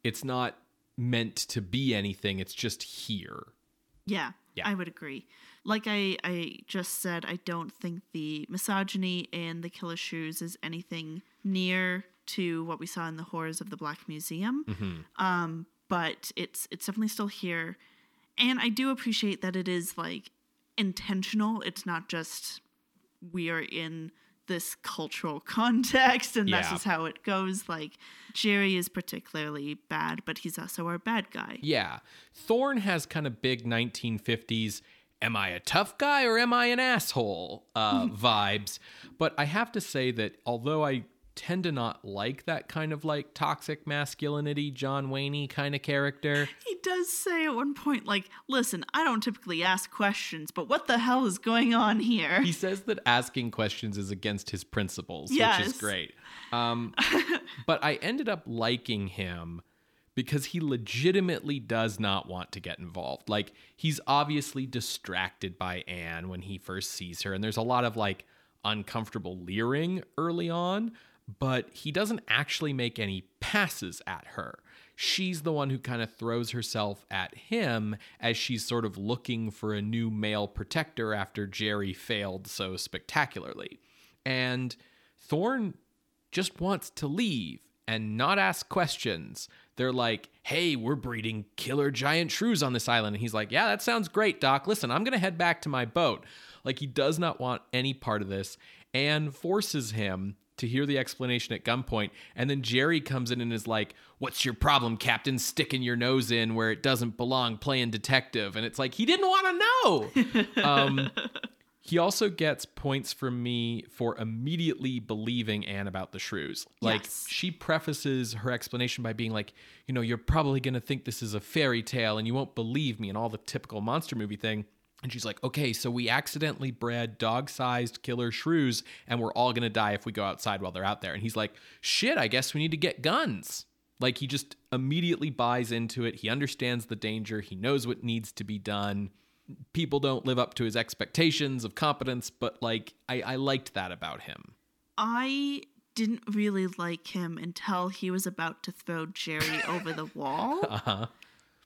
It's not meant to be anything, it's just here. Yeah, Yeah. I would agree. Like I, I just said, I don't think the misogyny in The Killer Shrews is anything near to what we saw in the horrors of the Black Museum. Um, but it's it's definitely still here, and I do appreciate that it is like intentional. It's not just we are in this cultural context and this is how it goes. Like Jerry is particularly bad, but he's also our bad guy. Yeah. Thorn has kind of big 1950s, am I a tough guy or am I an asshole uh, vibes. But I have to say that although I tend to not like that kind of like toxic masculinity, John Wayne kind of character, He does say at one point, like, listen, I don't typically ask questions, but what the hell is going on here? he says that asking questions is against his principles, which is great. Um, but I ended up liking him because he legitimately does not want to get involved. Like, he's obviously distracted by Anne when he first sees her, and there's a lot of like uncomfortable leering early on, but he doesn't actually make any passes at her. She's the one who kind of throws herself at him as she's sort of looking for a new male protector after Jerry failed so spectacularly. And Thorne just wants to leave and not ask questions. They're like, hey, we're breeding killer giant shrews on this island. And he's like, yeah, that sounds great, Doc. Listen, I'm going to head back to my boat. Like, he does not want any part of this and forces him to hear the explanation at gunpoint. And then Jerry comes in and is like, What's your problem, Captain? Sticking your nose in where it doesn't belong, playing detective. And it's like, he didn't want to know. um, he also gets points from me for immediately believing Anne about the shrews. Like Yes. she prefaces her explanation by being like, you know, you're probably going to think this is a fairy tale and you won't believe me and all the typical monster movie thing. And she's like, okay, so we accidentally bred dog sized killer shrews and we're all going to die if we go outside while they're out there. And he's like, shit, I guess we need to get guns. Like he just immediately buys into it. He understands the danger. He knows what needs to be done. People don't live up to his expectations of competence, but like I, I liked that about him. I didn't really like him until he was about to throw Jerry over the wall Uh-huh.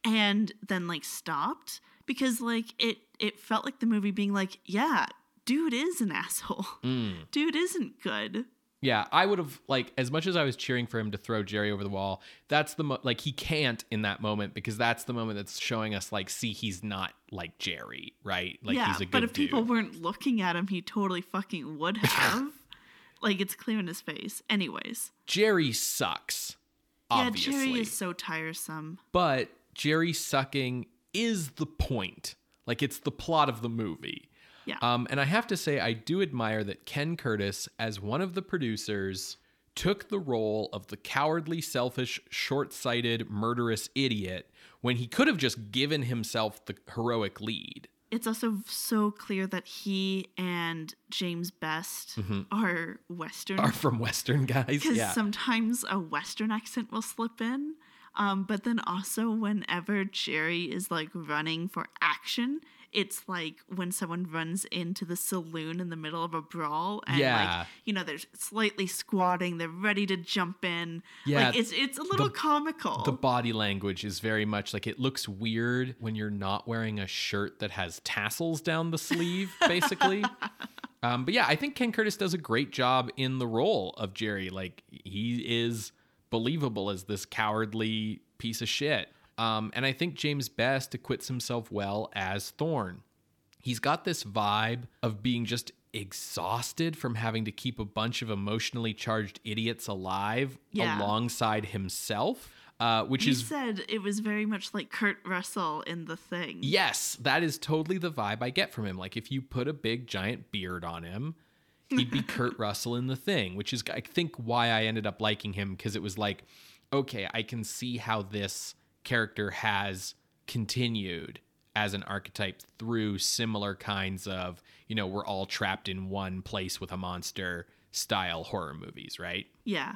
and then like stopped because like it it felt like the movie being like, yeah, dude is an asshole. Mm. Dude isn't good. Yeah, I would have like as much as I was cheering for him to throw Jerry over the wall. That's the mo- like he can't in that moment because that's the moment that's showing us like, see, he's not like Jerry, right? Like yeah, he's a good but if dude. people weren't looking at him, he totally fucking would have. like it's clear in his face. Anyways. Jerry sucks, obviously. Yeah, Jerry is so tiresome. but Jerry sucking is the point. Like it's the plot of the movie. Yeah. Um, and I have to say, I do admire that Ken Curtis, as one of the producers, took the role of the cowardly, selfish, short sighted, murderous idiot when he could have just given himself the heroic lead. it's also so clear that he and James Best are Western Are from Western guys. because Yeah. sometimes a Western accent will slip in. Um, but then also, whenever Jerry is like running for action, it's like when someone runs into the saloon in the middle of a brawl, and Yeah. like you know they're slightly squatting, they're ready to jump in. Yeah, like it's it's a little comical. the body language is very much like it looks weird when you're not wearing a shirt that has tassels down the sleeve, basically. um, but yeah, I think Ken Curtis does a great job in the role of Jerry. Like he is believable as this cowardly piece of shit. Um, and I think James Best acquits himself well as Thorn. He's got this vibe of being just exhausted from having to keep a bunch of emotionally charged idiots alive Yeah. alongside himself, uh, which you is said it was very much like Kurt Russell in the thing. yes, that is totally the vibe I get from him. Like if you put a big giant beard on him, he'd be Kurt Russell in the thing, which is I think why I ended up liking him because it was like, okay, I can see how this character has continued as an archetype through similar kinds of, you know, we're all trapped in one place with a monster style horror movies, right? Yeah.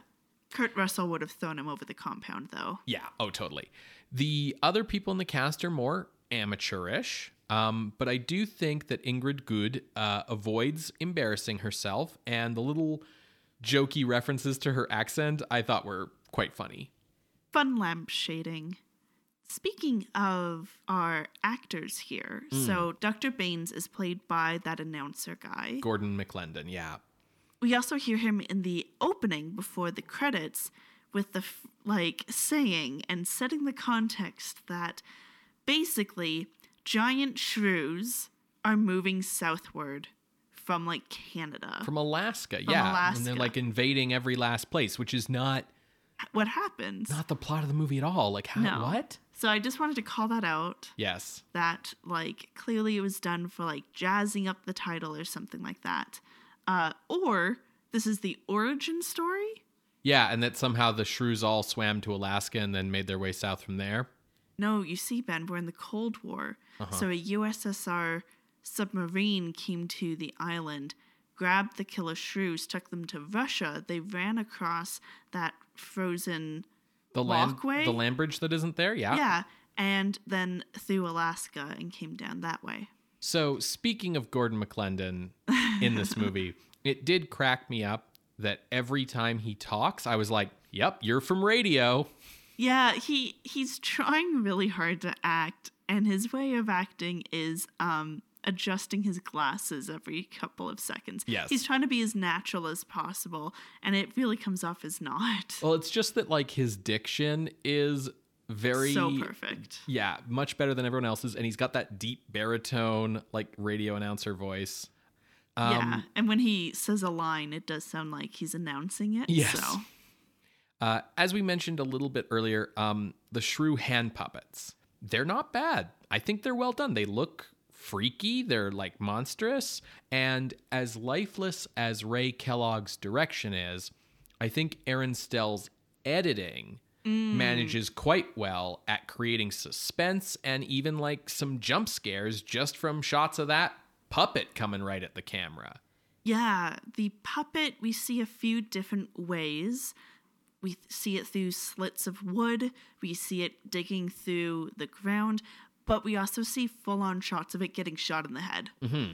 Kurt Russell would have thrown him over the compound, though. Yeah. Oh, totally. The other people in the cast are more amateurish, um, but I do think that Ingrid Goude uh, avoids embarrassing herself, and the little jokey references to her accent I thought were quite funny. Fun lamp shading. Speaking of our actors here, Hmm. so Dr. Baines is played by that announcer guy. Gordon McLendon, yeah. We also hear him in the opening before the credits with the like saying and setting the context that basically giant shrews are moving southward from like Canada. From Alaska, yeah. And they're like invading every last place, which is not what happens? not the plot of the movie at all. Like how No. what? So I just wanted to call that out. Yes. that like clearly it was done for like jazzing up the title or something like that uh or this is the origin story Yeah, and that somehow the shrews all swam to Alaska and then made their way south from there. No you see ben we're in the cold war. Uh-huh. So a ussr submarine came to the island grabbed the killer shrews took them to russia. They ran across that frozen The land the land bridge that isn't there, yeah. yeah and then through alaska and came down that way. So, speaking of Gordon McLendon in this movie, it did crack me up that every time he talks, I was like, "Yep, you're from radio." Yeah, he he's trying really hard to act, and his way of acting is um adjusting his glasses every couple of seconds. Yes. He's trying to be as natural as possible, and it really comes off as not. Well, it's just that like his diction is very so perfect. Yeah, much better than everyone else's and he's got that deep baritone like radio announcer voice. Um, yeah, and when he says a line, it does sound like he's announcing it. Yes. So Uh, as we mentioned a little bit earlier, um, the shrew hand puppets, they're not bad. I think they're well done. They look freaky, they're like monstrous. And as lifeless as Ray Kellogg's direction is, I think Aaron Stell's editing manages quite well at creating suspense and even like some jump scares just from shots of that puppet coming right at the camera. Yeah, the puppet, we see a few different ways. We see it through slits of wood, we see it digging through the ground, but we also see full on shots of it getting shot in the head. Mm-hmm.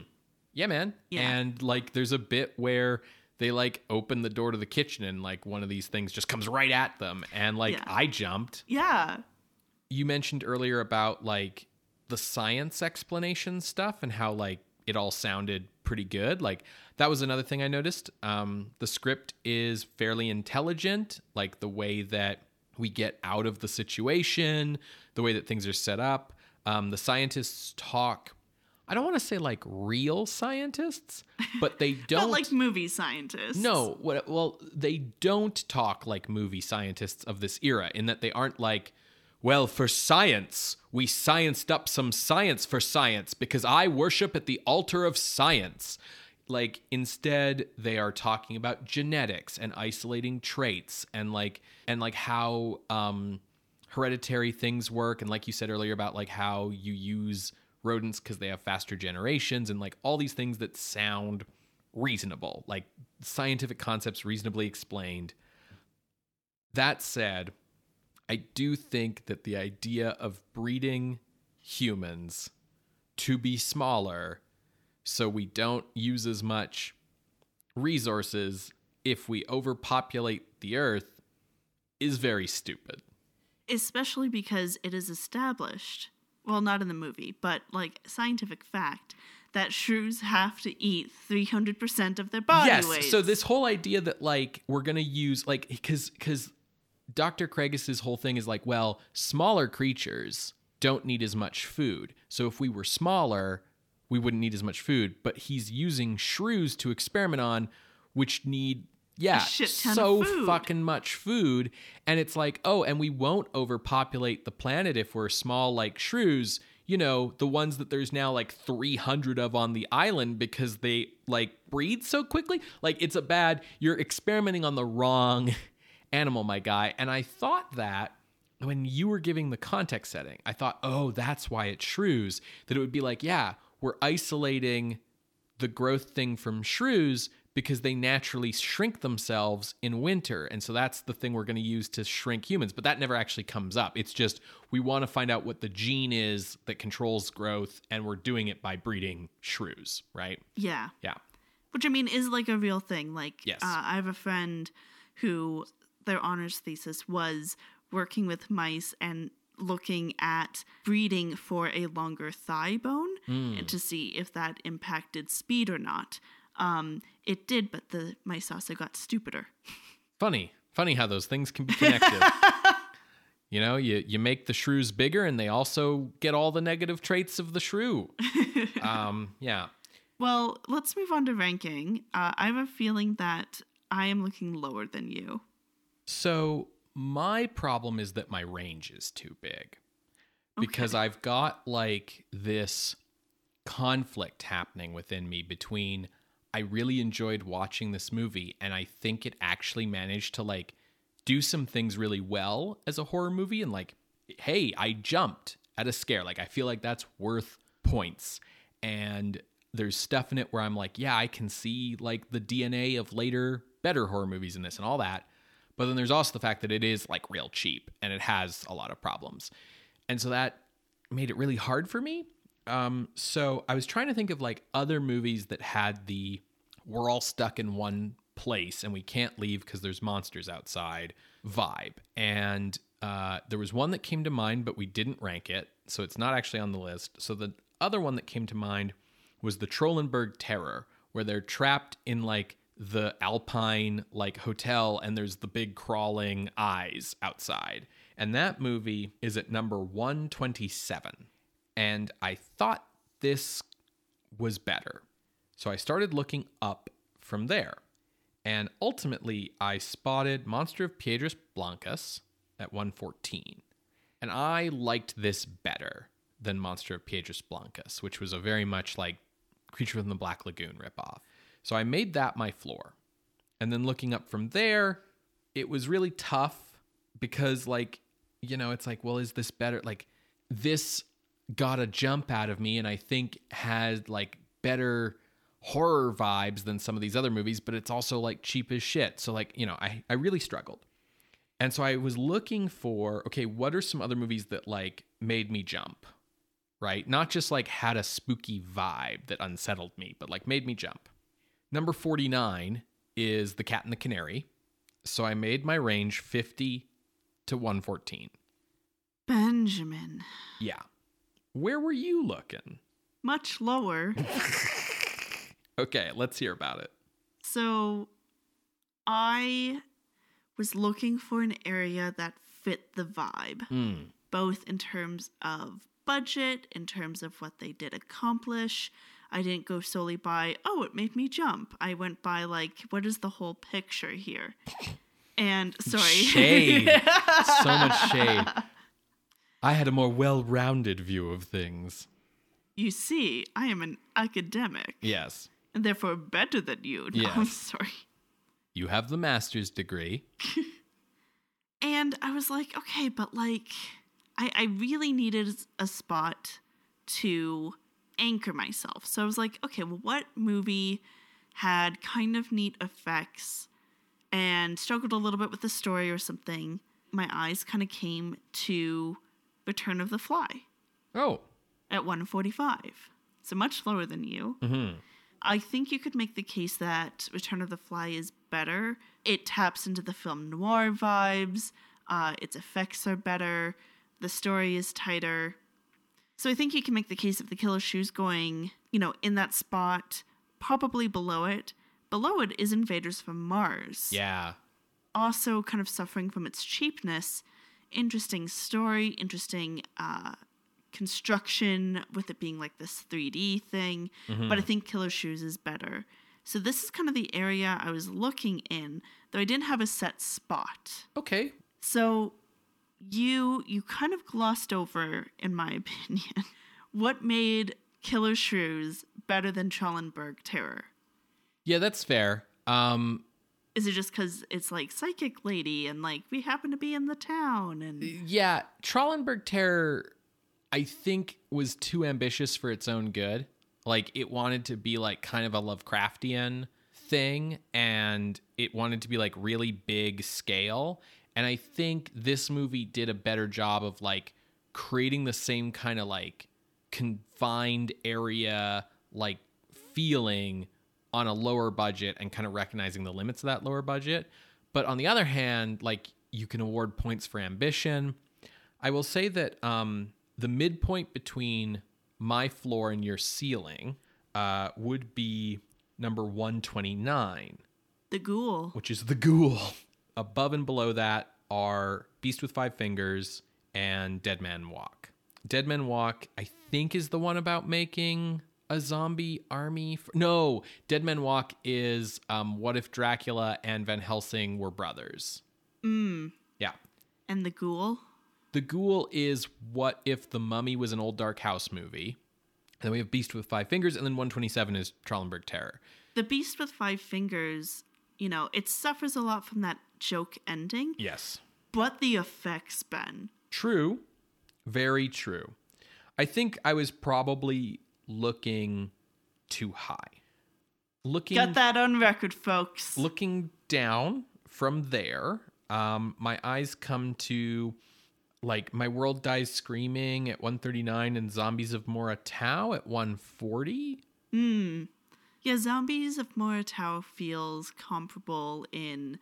Yeah, man. Yeah. And like there's a bit where they like open the door to the kitchen and like one of these things just comes right at them and like Yeah. I jumped. Yeah, You mentioned earlier about like the science explanation stuff and how like it all sounded pretty good. Like that was another thing I noticed. Um the script is fairly intelligent, like the way that we get out of the situation, the way that things are set up. Um the scientists talk I don't want to say like real scientists, but they don't like movie scientists. no, what, well, they don't talk like movie scientists of this era in that they aren't like, well, for science, we scienced up some science for science because I worship at the altar of science. Like, instead, they are talking about genetics and isolating traits and like, and like how, um, hereditary things work. And like you said earlier about like how you use rodents because they have faster generations and like all these things that sound reasonable, like scientific concepts reasonably explained. That said, I do think that the idea of breeding humans to be smaller so we don't use as much resources if we overpopulate the earth is very stupid. Especially because it is established, well, not in the movie, but like scientific fact, that shrews have to eat 300% of their body yes, weight. so this whole idea that like we're going to use like cuz cuz Dr. Cragis's whole thing is like, well, smaller creatures don't need as much food. So if we were smaller, we wouldn't need as much food, but he's using shrews to experiment on which need yeah, shit ton of so fucking much food. And it's like, oh, and we won't overpopulate the planet if we're small like shrews. You know, the ones that there's now like 300 of on the island because they like breed so quickly. Like, it's a bad, you're experimenting on the wrong animal, my guy. And I thought that when you were giving the context setting, I thought, oh, that's why it's shrews. That it would be like, yeah, we're isolating the growth thing from shrews because they naturally shrink themselves in winter. And so that's the thing we're going to use to shrink humans. But that never actually comes up. It's just we want to find out what the gene is that controls growth, and we're doing it by breeding shrews, right? yeah. Yeah. Which I mean is like a real thing. Like, Yes. uh, I have a friend who their honors thesis was working with mice and looking at breeding for a longer thigh bone Hmm. to see if that impacted speed or not. Um, it did, but the mice also got stupider. Funny. Funny how those things can be connected. you know, you, you make the shrews bigger and they also get all the negative traits of the shrew. um, yeah. Well, let's move on to ranking. Uh, I have a feeling that I am looking lower than you. So my problem is that my range is too big because I've got like this conflict happening within me between I really enjoyed watching this movie and I think it actually managed to like do some things really well as a horror movie and like hey, I jumped at a scare. Like I feel like that's worth points. And there's stuff in it where I'm like, yeah, I can see like the DNA of later better horror movies in this and all that. But then there's also the fact that it is like real cheap and it has a lot of problems. And so that made it really hard for me. Um, so I was trying to think of like other movies that had the we're all stuck in one place and we can't leave because there's monsters outside vibe. And uh, there was one that came to mind, but we didn't rank it. So it's not actually on the list. So the other one that came to mind was the Trollenberg Terror, where they're trapped in like the alpine like hotel and there's the big crawling eyes outside. And that movie is at number 127. And I thought this was better. So I started looking up from there. And ultimately, I spotted Monster of Piedras Blancas at 114. And I liked this better than Monster of Piedras Blancas, which was a very much like Creature from the Black Lagoon ripoff. So I made that my floor. And then looking up from there, it was really tough because, like, you know, it's like, well, is this better? Like, this got a jump out of me and I think had like better horror vibes than some of these other movies, but it's also like cheap as shit. So, like, you know, I, I really struggled. And so I was looking for, okay, what are some other movies that like made me jump? Right? Not just like had a spooky vibe that unsettled me, but like made me jump. Number 49 is The Cat and the Canary. So I made my range 50 to 114. Benjamin. Yeah. Where were you looking? Much lower. Okay, let's hear about it. So I was looking for an area that fit the vibe, Hmm. both in terms of budget, in terms of what they did accomplish. I didn't go solely by, oh, it made me jump. I went by, like, what is the whole picture here? And sorry. Shade. so much shade. I had a more well rounded view of things. You see, I am an academic, Yes. and therefore better than you. No, I'm Yes. sorry. You have the master's degree. And I was like, okay, but like, I, I really needed a spot to anchor myself. So I was like, okay, well, what movie had kind of neat effects and struggled a little bit with the story or something? My eyes kind of came to Return of the Fly Oh. at 145. So much lower than you. Mm-hmm. I think you could make the case that Return of the Fly is better. It taps into the film noir vibes. Uh, its effects are better. The story is tighter. So I think you can make the case of the Killer Shrews going, you know, in that spot, probably below it. Below it is Invaders from Mars. Yeah. Also, kind of suffering from its cheapness. Interesting story, interesting uh, construction with it being like this 3D thing, but I think Killer Shrews is better. So this is kind of the area I was looking in, though I didn't have a set spot. Okay. So you you kind of glossed over, in my opinion, what made Killer Shrews better than Trollenberg Terror. Yeah, that's fair. Um, Is it just because it's like psychic lady and like we happen to be in the town and yeah, Trollenberg Terror, I think, was too ambitious for its own good. Like, it wanted to be like kind of a Lovecraftian thing, and it wanted to be like really big scale. And I think this movie did a better job of like creating the same kind of like confined area, like feeling on a lower budget and kind of recognizing the limits of that lower budget. But on the other hand, like you can award points for ambition. I will say that um, the midpoint between my floor and your ceiling uh, would be number 129, the ghoul. which is the ghoul. Above and below that are Beast with Five Fingers and Dead Man Walk. Dead Man Walk, I think, is the one about making a zombie army. For, no, Dead Man Walk is um, what if Dracula and Van Helsing were brothers? Mm. Yeah. And the ghoul. The Ghoul is what if the Mummy was an old Dark House movie. And then we have Beast with Five Fingers, and then 127 is Trollenberg Terror. The beast with five fingers, you know, it suffers a lot from that joke ending, Yes. but the effects, Ben. True. Very true. I think I was probably looking too high. Looking Got that on record, folks. looking down from there, um, my eyes come to like My World Dies Screaming at 139 and Zombies of Mora Tau at 140. Hmm. Yeah, Zombies of Mora Tau feels comparable in,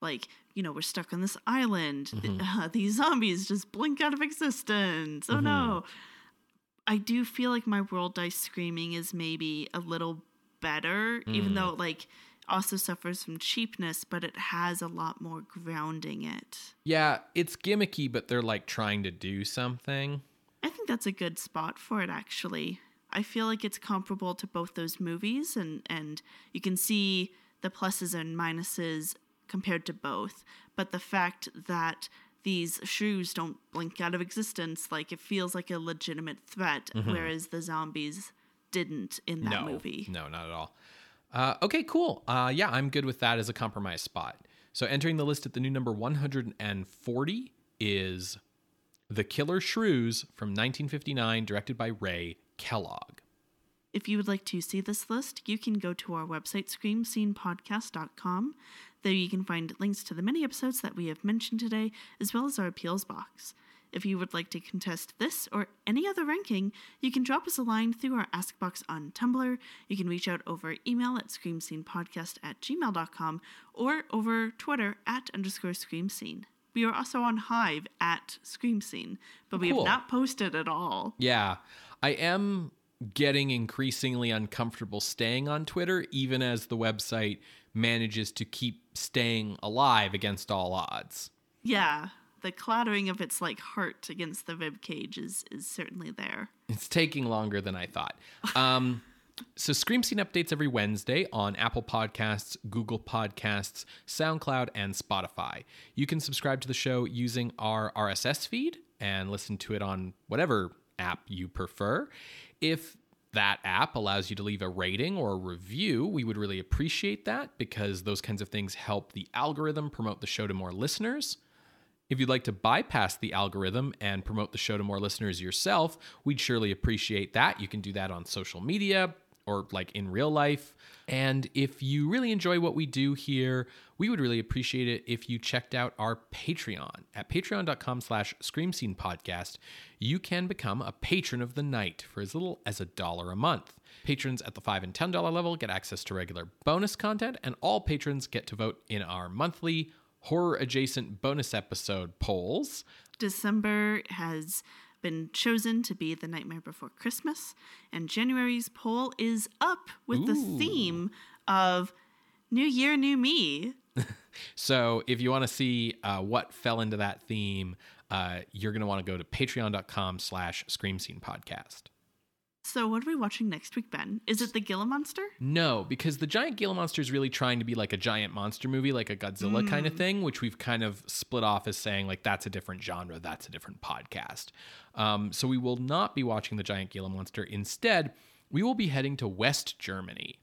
like, you know, we're stuck on this island. Th- mm-hmm. uh, these zombies just blink out of existence. Oh no. Mm-hmm. I do feel like My World Dies Screaming is maybe a little better, even mm. though, like, also suffers from cheapness, but it has a lot more grounding it. Yeah, it's gimmicky, but they're like trying to do something. I think that's a good spot for it actually. I feel like it's comparable to both those movies and and you can see the pluses and minuses compared to both, but the fact that these shrews don't blink out of existence like it feels like a legitimate threat whereas the zombies didn't in that no, movie. No, not at all. Uh, okay, cool. Uh, yeah, I'm good with that as a compromise spot. So entering the list at the new number 140 is The Killer Shrews from 1959, directed by Ray Kellogg. If you would like to see this list, you can go to our website, screamscenepodcast.com. There you can find links to the many episodes that we have mentioned today, as well as our appeals box. If you would like to contest this or any other ranking, you can drop us a line through our Ask Box on Tumblr. You can reach out over email at screamscenepodcast at gmail.com or over Twitter at underscore screamscene. We are also on Hive at Screamscene, but we Cool. have not posted at all. Yeah, I am getting increasingly uncomfortable staying on Twitter, even as the website manages to keep staying alive against all odds. Yeah, the clattering of its like heart against the rib cage is is certainly there. It's taking longer than I thought. Um, So, Scream Scene updates every Wednesday on Apple Podcasts, Google Podcasts, SoundCloud, and Spotify. You can subscribe to the show using our RSS feed and listen to it on whatever app you prefer. If that app allows you to leave a rating or a review, we would really appreciate that because those kinds of things help the algorithm promote the show to more listeners. If you'd like to bypass the algorithm and promote the show to more listeners yourself, we'd surely appreciate that. You can do that on social media or like in real life. And if you really enjoy what we do here, we would really appreciate it if you checked out our Patreon. At patreon.com slash scream scene podcast, you can become a patron of the night for as little as a dollar a month. Patrons at the $5 and $10 level get access to regular bonus content, and all patrons get to vote in our monthly horror adjacent bonus episode polls. December has been chosen to be the Nightmare Before Christmas, and January's poll is up with the theme of New Year, New Me. So if you want to see uh, what fell into that theme, uh, you're going to want to go to patreon.com slash scream scene podcast. So, what are we watching next week, Ben? Is it the Gila Monster? No, because the giant Gila monster is really trying to be like a giant monster movie, like a Godzilla kind of thing, which we've kind of split off as saying like that's a different genre, that's a different podcast. Um, so we will not be watching the giant Gila monster. Instead, we will be heading to West Germany.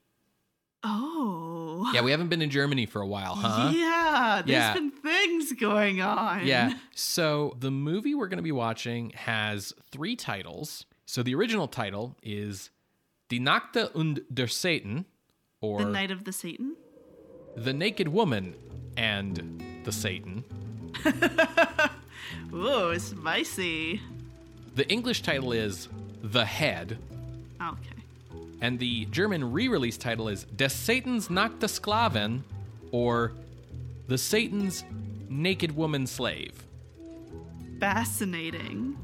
Oh. Yeah, we haven't been in Germany for a while, huh? Yeah, there's Yeah. been things going on. Yeah. So the movie we're going to be watching has three titles. So the original title is Die Nackte und der Satan, or The Night of the Satan. The Naked Woman and the Satan. Ooh, spicy. The English title is The Head, Okay. and the German re release title is Des Satans Nackte Sklaven, or The Satan's Naked Woman Slave. Fascinating.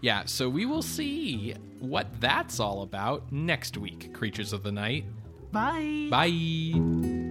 Yeah, so we will see what that's all about next week, Creatures of the Night. Bye. Bye.